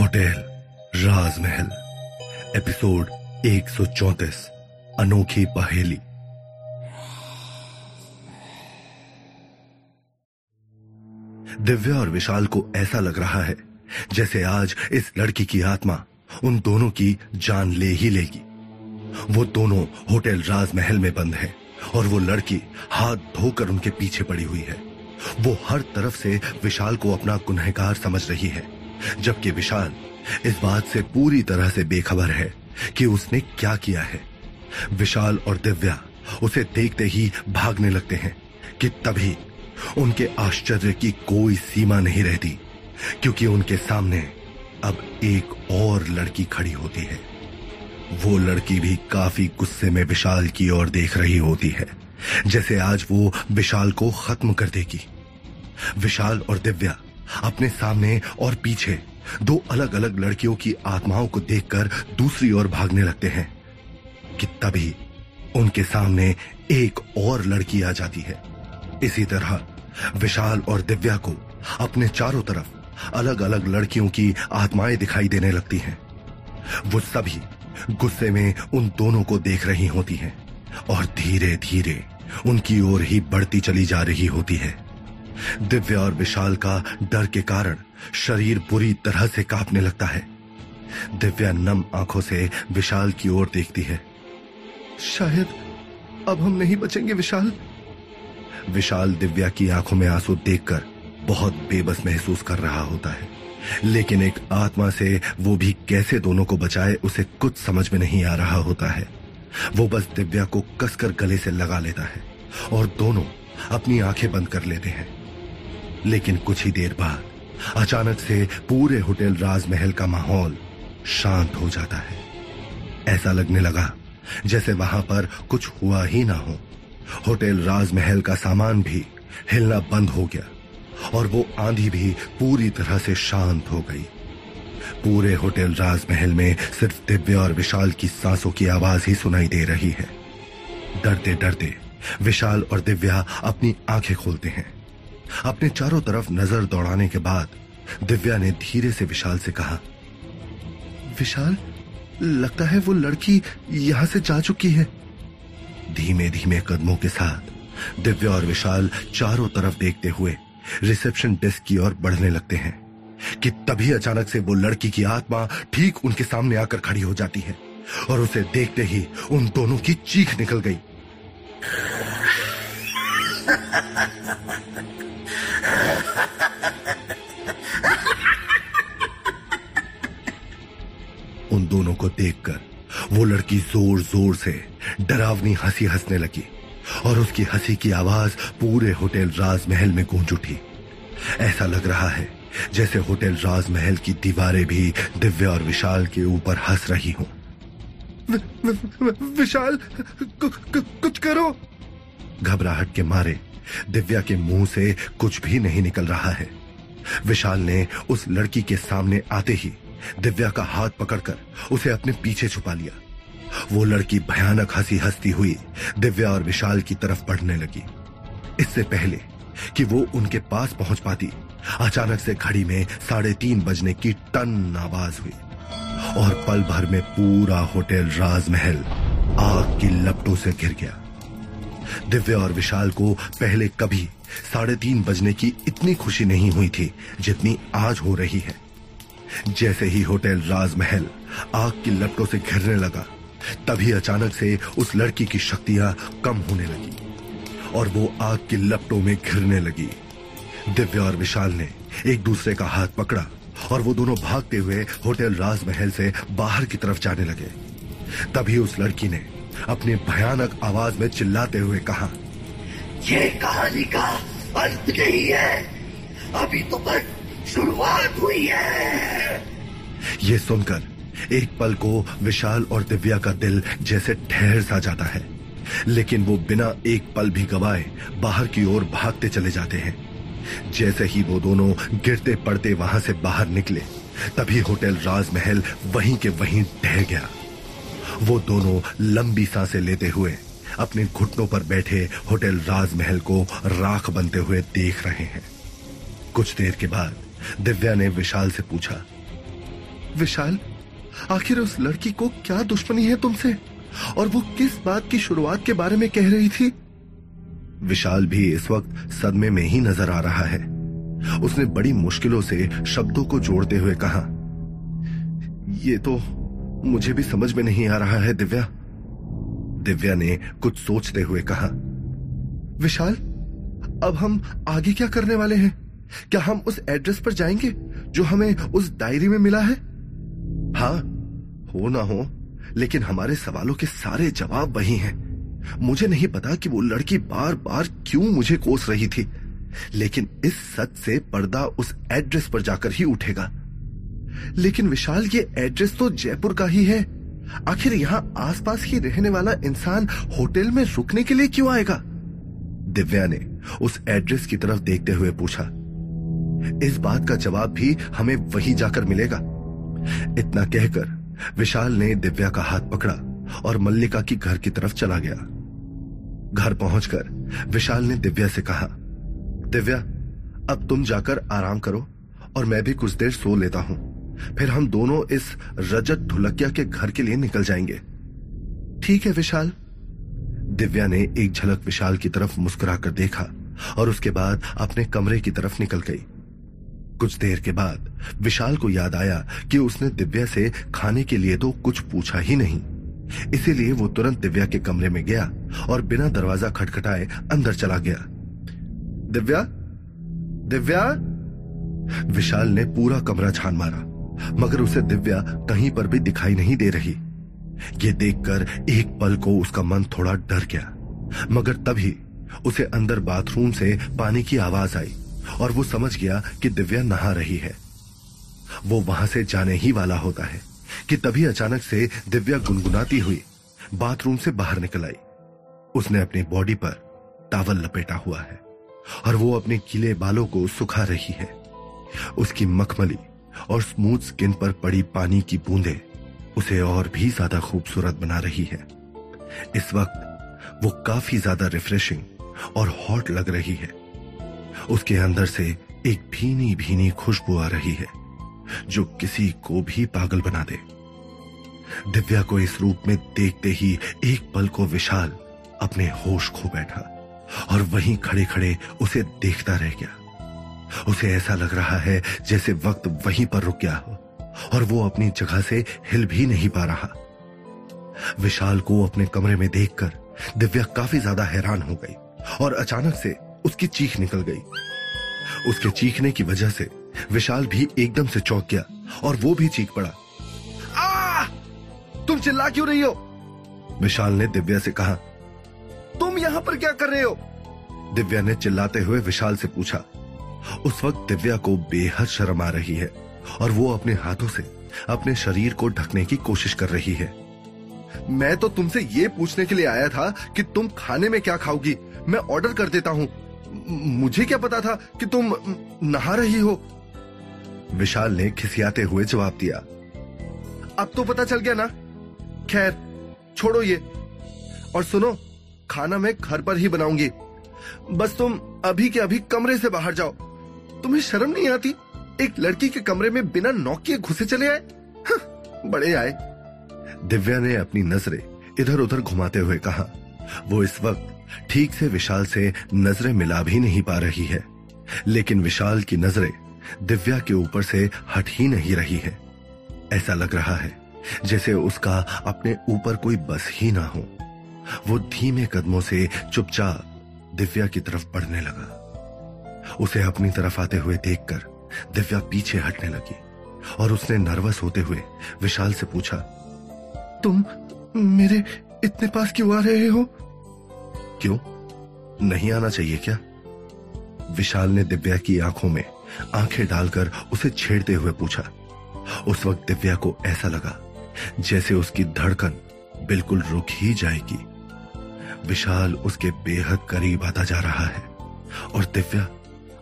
Hotel, राजमहल, episode 134 अनोखी पहेली। दिव्या और विशाल को ऐसा लग रहा है जैसे आज इस लड़की की आत्मा उन दोनों की जान ले ही लेगी। वो दोनों होटल, राजमहल में बंद है और वो लड़की हाथ धोकर उनके पीछे पड़ी हुई है। वो हर तरफ़ से विशाल को अपना गुनहगार समझ रही है, जबकि विशाल इस बात से पूरी तरह से बेखबर है कि उसने क्या किया है। विशाल और दिव्या उसे देखते ही भागने लगते हैं कि तभी उनके आश्चर्य की कोई सीमा नहीं रहती, क्योंकि उनके सामने अब एक और लड़की खड़ी होती है। वो लड़की भी काफ़ी गुस्से में विशाल की ओर देख रही होती है। जैसे आज वो विशाल को खत्म कर देगी। विशाल और दिव्या अपने सामने और पीछे दो अलग अलग लड़कियों की आत्माओं को देखकर दूसरी ओर भागने लगते हैं कि तभी उनके सामने एक और लड़की आ जाती है। इसी तरह विशाल और दिव्या को अपने चारों तरफ़ अलग अलग लड़कियों की आत्माएँ दिखाई देने लगती हैं। वो सभी गुस्से में उन दोनों को देख रही होती हैं। और धीरे धीरे उनकी ओर ही बढ़ती चली जा रही होती है। दिव्या और विशाल का डर के कारण शरीर बुरी तरह से कांपने लगता है। दिव्या नम आँखों से विशाल की ओर देखती है। शायद अब हम नहीं बचेंगे विशाल? विशाल दिव्या की आँखों में आँसू देखकर बहुत बेबस महसूस कर रहा होता है। लेकिन एक आत्मा से वो भी कैसे दोनों को बचाए, उसे कुछ समझ में नहीं आ रहा होता है। वो बस दिव्या को कसकर गले से लगा लेता है और दोनों अपनी आँखें बंद कर लेते हैं। लेकिन कुछ ही देर बाद अचानक से पूरे होटल राजमहल का माहौल शांत हो जाता है। ऐसा लगने लगा जैसे वहाँ पर कुछ हुआ ही ना हो। होटल राजमहल का सामान भी हिलना बंद हो गया और वो आंधी भी पूरी तरह से शांत हो गई। पूरे होटल राजमहल में सिर्फ़ दिव्या और विशाल की सांसों की आवाज़ ही सुनाई दे रही है। डरते डरते विशाल और दिव्या अपनी आँखें खोलते हैं। अपने चारों तरफ़ नज़र दौड़ाने के बाद दिव्या ने धीरे से विशाल से कहा, विशाल, लगता है वो लड़की यहाँ से जा चुकी है। धीमे धीमे कदमों के साथ दिव्या और विशाल चारों तरफ़ देखते हुए रिसेप्शन डेस्क की ओर बढ़ने लगते हैं। कि तभी अचानक से वो लड़की की आत्मा ठीक उनके सामने आकर खड़ी हो जाती है और उसे देखते ही उन दोनों की चीख निकल गई। उन दोनों को देखकर वो लड़की ज़ोर ज़ोर से डरावनी हँसी हंसने लगी और उसकी हँसी की आवाज़ पूरे होटल राजमहल में गूंज उठी। ऐसा लग रहा है जैसे होटल राजमहल की दीवारें भी दिव्या और विशाल के ऊपर हंस रही हों। विशाल कुछ करो। घबराहट के मारे दिव्या के मुँह से कुछ भी नहीं निकल रहा है। विशाल ने उस लड़की के सामने आते ही दिव्या का हाथ पकड़कर उसे अपने पीछे छुपा लिया। वो लड़की भयानक हँसी हंसती हुई दिव्या और विशाल की तरफ़ बढ़ने लगी। इससे पहले कि वो उनके पास पहुँच पाती। अचानक से घड़ी में साढ़े तीन बजने की टन आवाज़ हुई और पल भर में पूरा होटल राजमहल आग की लपटों से घिर गया। दिव्य और विशाल को पहले कभी साढ़े तीन बजने की इतनी खुशी नहीं हुई थी जितनी आज हो रही है। जैसे ही होटल राजमहल आग की लपटों से घिरने लगा, तभी अचानक से उस लड़की की शक्तियाँ कम होने लगी। और वो आग की लपटों में घिरने लगी। दिव्या और विशाल ने एक दूसरे का हाथ पकड़ा और वो दोनों भागते हुए होटल राजमहल से बाहर की तरफ़ जाने लगे। तभी उस लड़की ने अपनी भयानक आवाज़ में चिल्लाते हुए कहा, ये कहानी का अंत नहीं है। अभी तो बस शुरुआत हुई है। ये सुनकर एक पल को विशाल और दिव्या का दिल जैसे ठहर सा जाता है। लेकिन वो बिना एक पल भी गवाए बाहर की ओर भागते चले जाते हैं। जैसे ही वो दोनों गिरते पड़ते वहाँ से बाहर निकले, तभी होटल राजमहल वहीं के वहीं ढह गया। वो दोनों लंबी साँसें लेते हुए अपने घुटनों पर बैठे होटल राजमहल को राख बनते हुए देख रहे हैं। कुछ देर के बाद दिव्या ने विशाल से पूछा, विशाल, आखिर उस लड़की को क्या दुश्मनी है तुमसे? और वो किस बात की शुरुआत के बारे में कह रही थी? विशाल भी इस वक्त सदमे में ही नज़र आ रहा है। उसने बड़ी मुश्किलों से शब्दों को जोड़ते हुए कहा, ये तो मुझे भी समझ में नहीं आ रहा है, दिव्या। दिव्या ने कुछ सोचते हुए कहा, विशाल, अब हम आगे क्या करने वाले हैं? क्या हम उस एड्रेस पर जाएँगे जो हमें उस डायरी में मिला है? हाँ हो ना हो लेकिन हमारे सवालों के सारे जवाब वही हैं। मुझे नहीं पता कि वो लड़की बार बार क्यों मुझे कोस रही थी, लेकिन इस सच से पर्दा उस एड्रेस पर जाकर ही उठेगा। लेकिन विशाल, ये एड्रेस तो जयपुर का ही है। आखिर यहाँ आसपास ही रहने वाला इंसान होटल में रुकने के लिए क्यों आएगा? दिव्या ने उस एड्रेस की तरफ़ देखते हुए पूछा। इस बात का जवाब भी हमें वहीं जाकर मिलेगा। इतना कहकर विशाल ने दिव्या का हाथ पकड़ा और मल्लिका की घर की तरफ़ चला गया। घर पहुंचकर विशाल ने दिव्या से कहा, दिव्या, अब तुम जाकर आराम करो और मैं भी कुछ देर सो लेता हूँ। फिर हम दोनों इस रजत ढुलकिया के घर के लिए निकल जाएँगे। ठीक है विशाल? दिव्या ने एक झलक विशाल की तरफ़ मुस्कुराकर देखा और उसके बाद अपने कमरे की तरफ़ निकल गई। कुछ देर के बाद विशाल को याद आया कि उसने दिव्या से खाने के लिए तो कुछ पूछा ही नहीं। इसीलिए वो तुरंत दिव्या के कमरे में गया और बिना दरवाज़ा खटखटाए अंदर चला गया। दिव्या? दिव्या? विशाल ने पूरा कमरा छान मारा, मगर उसे दिव्या कहीं पर भी दिखाई नहीं दे रही। ये देखकर एक पल को उसका मन थोड़ा डर गया, मगर तभी उसे अंदर बाथरूम से पानी की आवाज़ आई। और वो समझ गया कि दिव्या नहा रही है। वो वहाँ से जाने ही वाला होता है कि तभी अचानक से दिव्या गुनगुनाती हुई बाथरूम से बाहर निकल आई। उसने अपनी बॉडी पर टावल लपेटा हुआ है और वो अपने गीले बालों को सुखा रही है। उसकी मखमली और स्मूथ स्किन पर पड़ी पानी की बूंदें उसे और भी ज़्यादा खूबसूरत बना रही है। इस वक्त वो काफ़ी ज़्यादा रिफ्रेशिंग और हॉट लग रही है। उसके अंदर से एक भीनी भीनी खुशबू आ रही है, जो किसी को भी पागल बना दे। दिव्या को इस रूप में देखते ही एक पल को विशाल अपने होश खो बैठा और वहीं खड़े खड़े उसे देखता रह गया। उसे ऐसा लग रहा है जैसे वक्त वहीं पर रुक गया हो और वो अपनी जगह से हिल भी नहीं पा रहा। विशाल को अपने कमरे में देखकर दिव्या काफ़ी ज़्यादा हैरान हो गई और अचानक से उसकी चीख निकल गई। उसके चीखने की वजह से विशाल भी एकदम से चौंक गया और वो भी चीख पड़ा। आ! तुम चिल्ला क्यों रही हो? विशाल ने दिव्या से कहा, तुम यहाँ पर क्या कर रहे हो? दिव्या ने चिल्लाते हुए विशाल से पूछा, उस वक्त दिव्या को बेहद शर्म आ रही है और वो अपने हाथों से अपने शरीर को ढकने की कोशिश कर रही है। मैं तो तुमसे ये पूछने के लिए आया था कि तुम खाने में क्या खाओगी? मैं ऑर्डर कर देता हूँ। मुझे क्या पता था कि तुम नहा रही हो? विशाल ने खिसियाते हुए जवाब दिया। अब तो पता चल गया ना। खैर, छोड़ो ये। और सुनो, खाना मैं घर पर ही बनाऊँगी। बस तुम अभी के अभी कमरे से बाहर जाओ। तुम्हें शर्म नहीं आती? एक लड़की के कमरे में बिना नौक घुसे चले आए? बड़े आए। दिव्या ने अपनी नज़रें इधर उधर घुमाते हुए कहा, वो इस वक्त ठीक से विशाल से नज़रें मिला भी नहीं पा रही है। लेकिन विशाल की नज़रें दिव्या के ऊपर से हट ही नहीं रही है। ऐसा लग रहा है, जैसे उसका अपने ऊपर कोई बस ही ना हो। वो धीमे कदमों से चुपचाप दिव्या की तरफ़ बढ़ने लगा। उसे अपनी तरफ़ आते हुए देखकर दिव्या पीछे हटने लगी और उसने नर्वस होते हुए विशाल से पूछा, तुम मेरे इतने पास क्यों आ रहे हो? क्यों? नहीं आना चाहिए क्या? विशाल ने दिव्या की आँखों में आँखें डालकर उसे छेड़ते हुए पूछा। उस वक्त दिव्या को ऐसा लगा जैसे उसकी धड़कन बिल्कुल रुक ही जाएगी। विशाल उसके बेहद करीब आता जा रहा है और दिव्या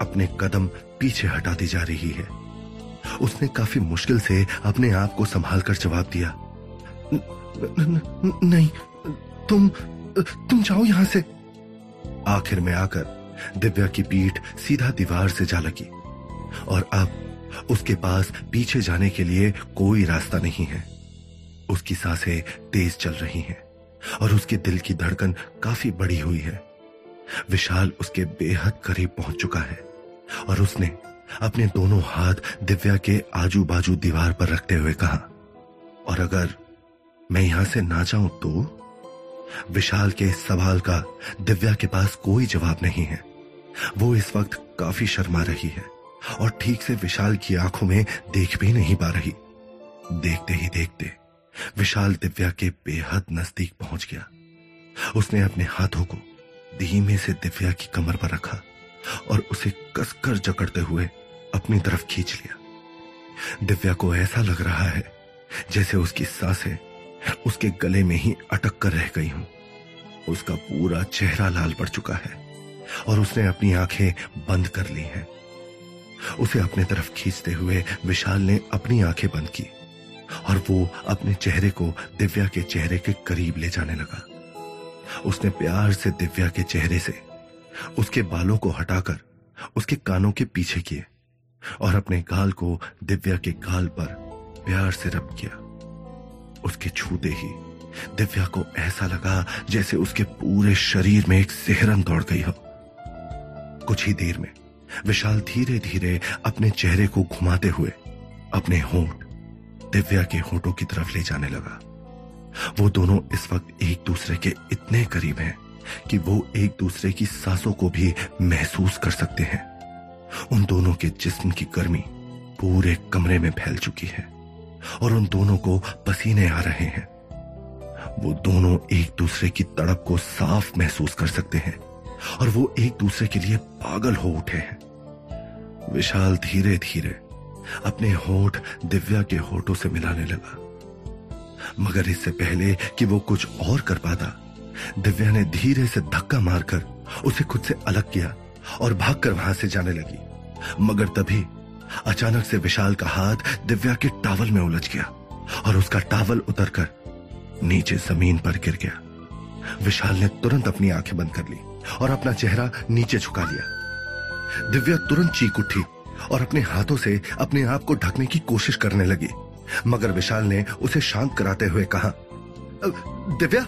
अपने कदम पीछे हटाती जा रही है। उसने काफ़ी मुश्किल से अपने आप को संभालकर जवाब दिया न, न, न, नहीं तुम तुम जाओ यहाँ से। आखिर में आकर दिव्या की पीठ सीधा दीवार से जा लगी। और अब उसके पास पीछे जाने के लिए कोई रास्ता नहीं है। उसकी साँसें तेज चल रही हैं और उसके दिल की धड़कन काफ़ी बड़ी हुई है। विशाल उसके बेहद करीब पहुँच चुका है और उसने अपने दोनों हाथ दिव्या के आजू बाजू दीवार पर रखते हुए कहा, और अगर मैं यहाँ से ना जाऊँ तो? विशाल के इस सवाल का दिव्या के पास कोई जवाब नहीं है। वो इस वक्त काफ़ी शर्मा रही है और ठीक से विशाल की आँखों में देख भी नहीं पा रही। देखते ही देखते विशाल दिव्या के बेहद नज़दीक पहुँच गया। उसने अपने हाथों को धीमे से दिव्या की कमर पर रखा और उसे कसकर जकड़ते हुए अपनी तरफ़ खींच लिया। दिव्या को ऐसा लग रहा है जैसे उसकी साँसें उसके गले में ही अटक कर रह गई हूँ। उसका पूरा चेहरा लाल पड़ चुका है और उसने अपनी आँखें बंद कर ली हैं। उसे अपने तरफ़ खींचते हुए विशाल ने अपनी आँखें बंद की और वो अपने चेहरे को दिव्या के चेहरे के करीब ले जाने लगा। उसने प्यार से दिव्या के चेहरे से उसके बालों को हटाकर उसके कानों के पीछे किए और अपने गाल को दिव्या के गाल पर प्यार से रब किया। उसके छूते ही दिव्या को ऐसा लगा जैसे उसके पूरे शरीर में एक सेहरन दौड़ गई हो। कुछ ही देर में विशाल धीरे धीरे अपने चेहरे को घुमाते हुए अपने होंठ दिव्या के होठों की तरफ़ ले जाने लगा। वो दोनों इस वक्त एक दूसरे के इतने करीब हैं कि वो एक दूसरे की सांसों को भी महसूस कर सकते हैं। उन दोनों के जिस्म की गर्मी पूरे कमरे में फैल चुकी है। और उन दोनों को पसीने आ रहे हैं। वो दोनों एक दूसरे की तड़प को साफ़ महसूस कर सकते हैं और वो एक दूसरे के लिए पागल हो उठे हैं। विशाल धीरे धीरे अपने होठ दिव्या के होठों से मिलाने लगा। मगर इससे पहले कि वो कुछ और कर पाता, दिव्या ने धीरे से धक्का मारकर उसे खुद से अलग किया और भागकर वहाँ से जाने लगी। मगर तभी अचानक से विशाल का हाथ दिव्या के टावल में उलझ गया और उसका टावल उतरकर नीचे ज़मीन पर गिर गया। विशाल ने तुरंत अपनी आँखें बंद कर ली और अपना चेहरा नीचे झुका लिया। दिव्या तुरंत चीख उठी और अपने हाथों से अपने आप को ढकने की कोशिश करने लगी, मगर विशाल ने उसे शांत कराते हुए कहा दिव्या,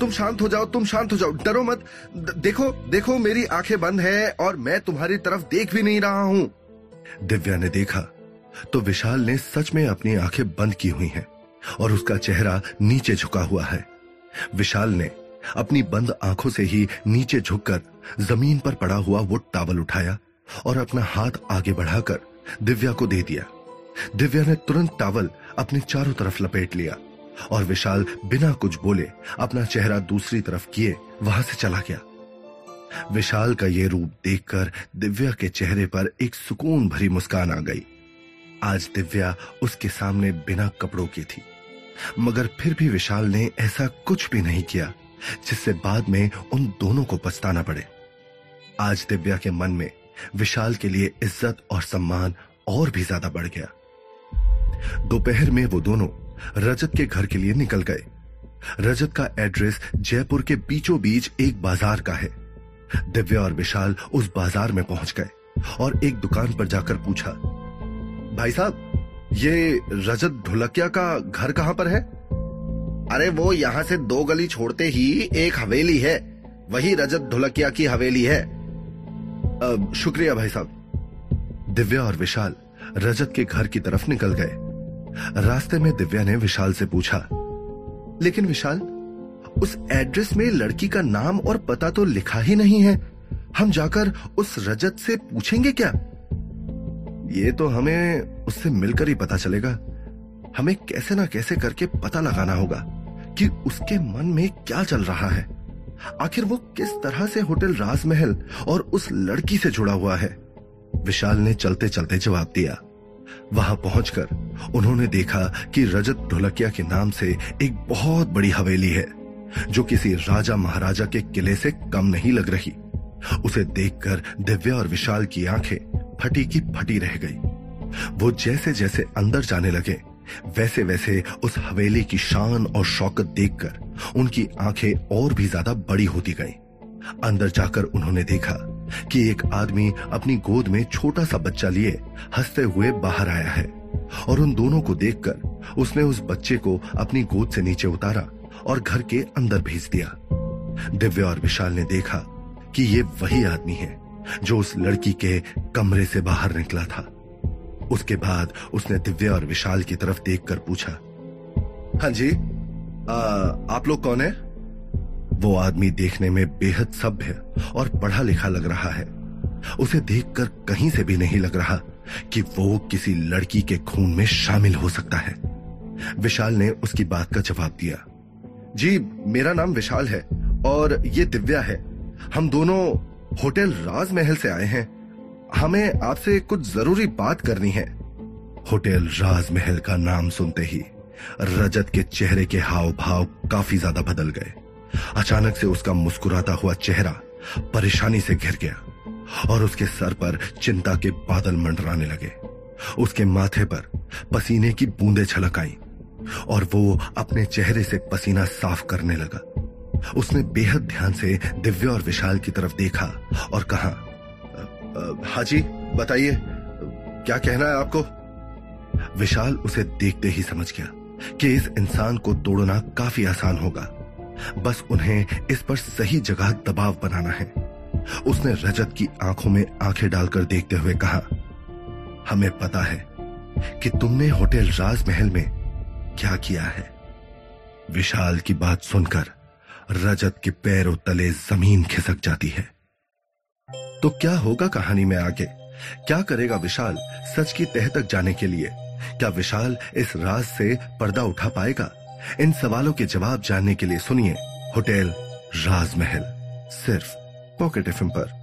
तुम शांत हो जाओ, तुम शांत हो जाओ, डरो मत। देखो देखो, मेरी आँखें बंद है और मैं तुम्हारी तरफ़ देख भी नहीं रहा हूँ। दिव्या ने देखा तो विशाल ने सच में अपनी आँखें बंद की हुई हैं और उसका चेहरा नीचे झुका हुआ है। विशाल ने अपनी बंद आँखों से ही नीचे झुककर ज़मीन पर पड़ा हुआ वो टावल उठाया और अपना हाथ आगे बढ़ाकर दिव्या को दे दिया। दिव्या ने तुरंत टावल अपने चारों तरफ़ लपेट लिया और विशाल बिना कुछ बोले अपना चेहरा दूसरी तरफ़ किए वहाँ से चला गया। विशाल का यह रूप देखकर दिव्या के चेहरे पर एक सुकून भरी मुस्कान आ गई। आज दिव्या उसके सामने बिना कपड़ों की थी। मगर फिर भी विशाल ने ऐसा कुछ भी नहीं किया, जिससे बाद में उन दोनों को पछताना पड़े। आज दिव्या के मन में विशाल के लिए इज़्ज़त और सम्मान और भी ज़्यादा बढ़ गया। दोपहर में वो दोनों रजत के घर के लिए निकल गए। रजत का एड्रेस जयपुर के बीचों बीच एक बाज़ार का है। दिव्या और विशाल उस बाज़ार में पहुँच गए और एक दुकान पर जाकर पूछा भाई साहब ये रजत ढोलकिया का घर कहाँ पर है? अरे वो यहाँ से दो गली छोड़ते ही एक हवेली है वही रजत ढोलकिया की हवेली है। आ, शुक्रिया भाई साहब. दिव्या और विशाल रजत के घर की तरफ़ निकल गए। रास्ते में दिव्या ने विशाल से पूछा लेकिन विशाल उस एड्रेस में लड़की का नाम और पता तो लिखा ही नहीं है। हम जाकर उस रजत से पूछेंगे क्या? ये तो हमें उससे मिलकर ही पता चलेगा। हमें कैसे ना कैसे करके पता लगाना होगा कि उसके मन में क्या चल रहा है। आखिर वो किस तरह से होटल राजमहल और उस लड़की से जुड़ा हुआ है? विशाल ने चलते चलते जवाब दिया। वहाँ पहुंचकर उन्होंने देखा कि रजत ढोलकिया के नाम से एक बहुत बड़ी हवेली है। जो किसी राजा महाराजा के किले से कम नहीं लग रही उसे देखकर दिव्या और विशाल की आँखें फटी की फटी रह गई वो जैसे जैसे अंदर जाने लगे वैसे वैसे उस हवेली की शान और शौकत देखकर उनकी आँखें और भी ज़्यादा बड़ी होती गईं। अंदर जाकर उन्होंने देखा कि एक आदमी अपनी गोद में छोटा सा बच्चा लिए हँसते हुए बाहर आया है और उन दोनों को देखकर उसने उस बच्चे को अपनी गोद से नीचे उतारा और घर के अंदर भेज दिया। दिव्या और विशाल ने देखा कि ये वही आदमी है जो उस लड़की के कमरे से बाहर निकला था। उसके बाद उसने दिव्या और विशाल की तरफ़ देखकर पूछा हाँ जी आ, आप लोग कौन है? वो आदमी देखने में बेहद सभ्य और पढ़ा लिखा लग रहा है। उसे देखकर कहीं से भी नहीं लग रहा कि वो किसी लड़की के खून में शामिल हो सकता है। विशाल ने उसकी बात का जवाब दिया। जी, मेरा नाम विशाल है और ये दिव्या है। हम दोनों होटल राजमहल से आए हैं। हमें आपसे कुछ ज़रूरी बात करनी है। होटल राजमहल का नाम सुनते ही रजत के चेहरे के हाव भाव काफ़ी ज़्यादा बदल गए। अचानक से उसका मुस्कुराता हुआ चेहरा परेशानी से घिर गया और उसके सर पर चिंता के बादल मंडराने लगे। उसके माथे पर पसीने की बूंदें छलक आई। और वो अपने चेहरे से पसीना साफ़ करने लगा। उसने बेहद ध्यान से दिव्या और विशाल की तरफ़ देखा और कहा हाजी, बताइए, क्या कहना है आपको? विशाल उसे देखते ही समझ गया कि इस इंसान को तोड़ना काफ़ी आसान होगा। बस उन्हें इस पर सही जगह दबाव बनाना है। उसने रजत की आँखों में आँखें डालकर देखते हुए कहा, हमें पता है कि तुमने होटल राजमहल में क्या किया है? विशाल की बात सुनकर रजत के पैरों तले ज़मीन खिसक जाती है। तो क्या होगा कहानी में आगे? क्या करेगा विशाल सच की तह तक जाने के लिए? क्या विशाल इस राज से पर्दा उठा पाएगा? इन सवालों के जवाब जानने के लिए सुनिए होटल राजमहल, सिर्फ़ पॉकेट एफ़ पर।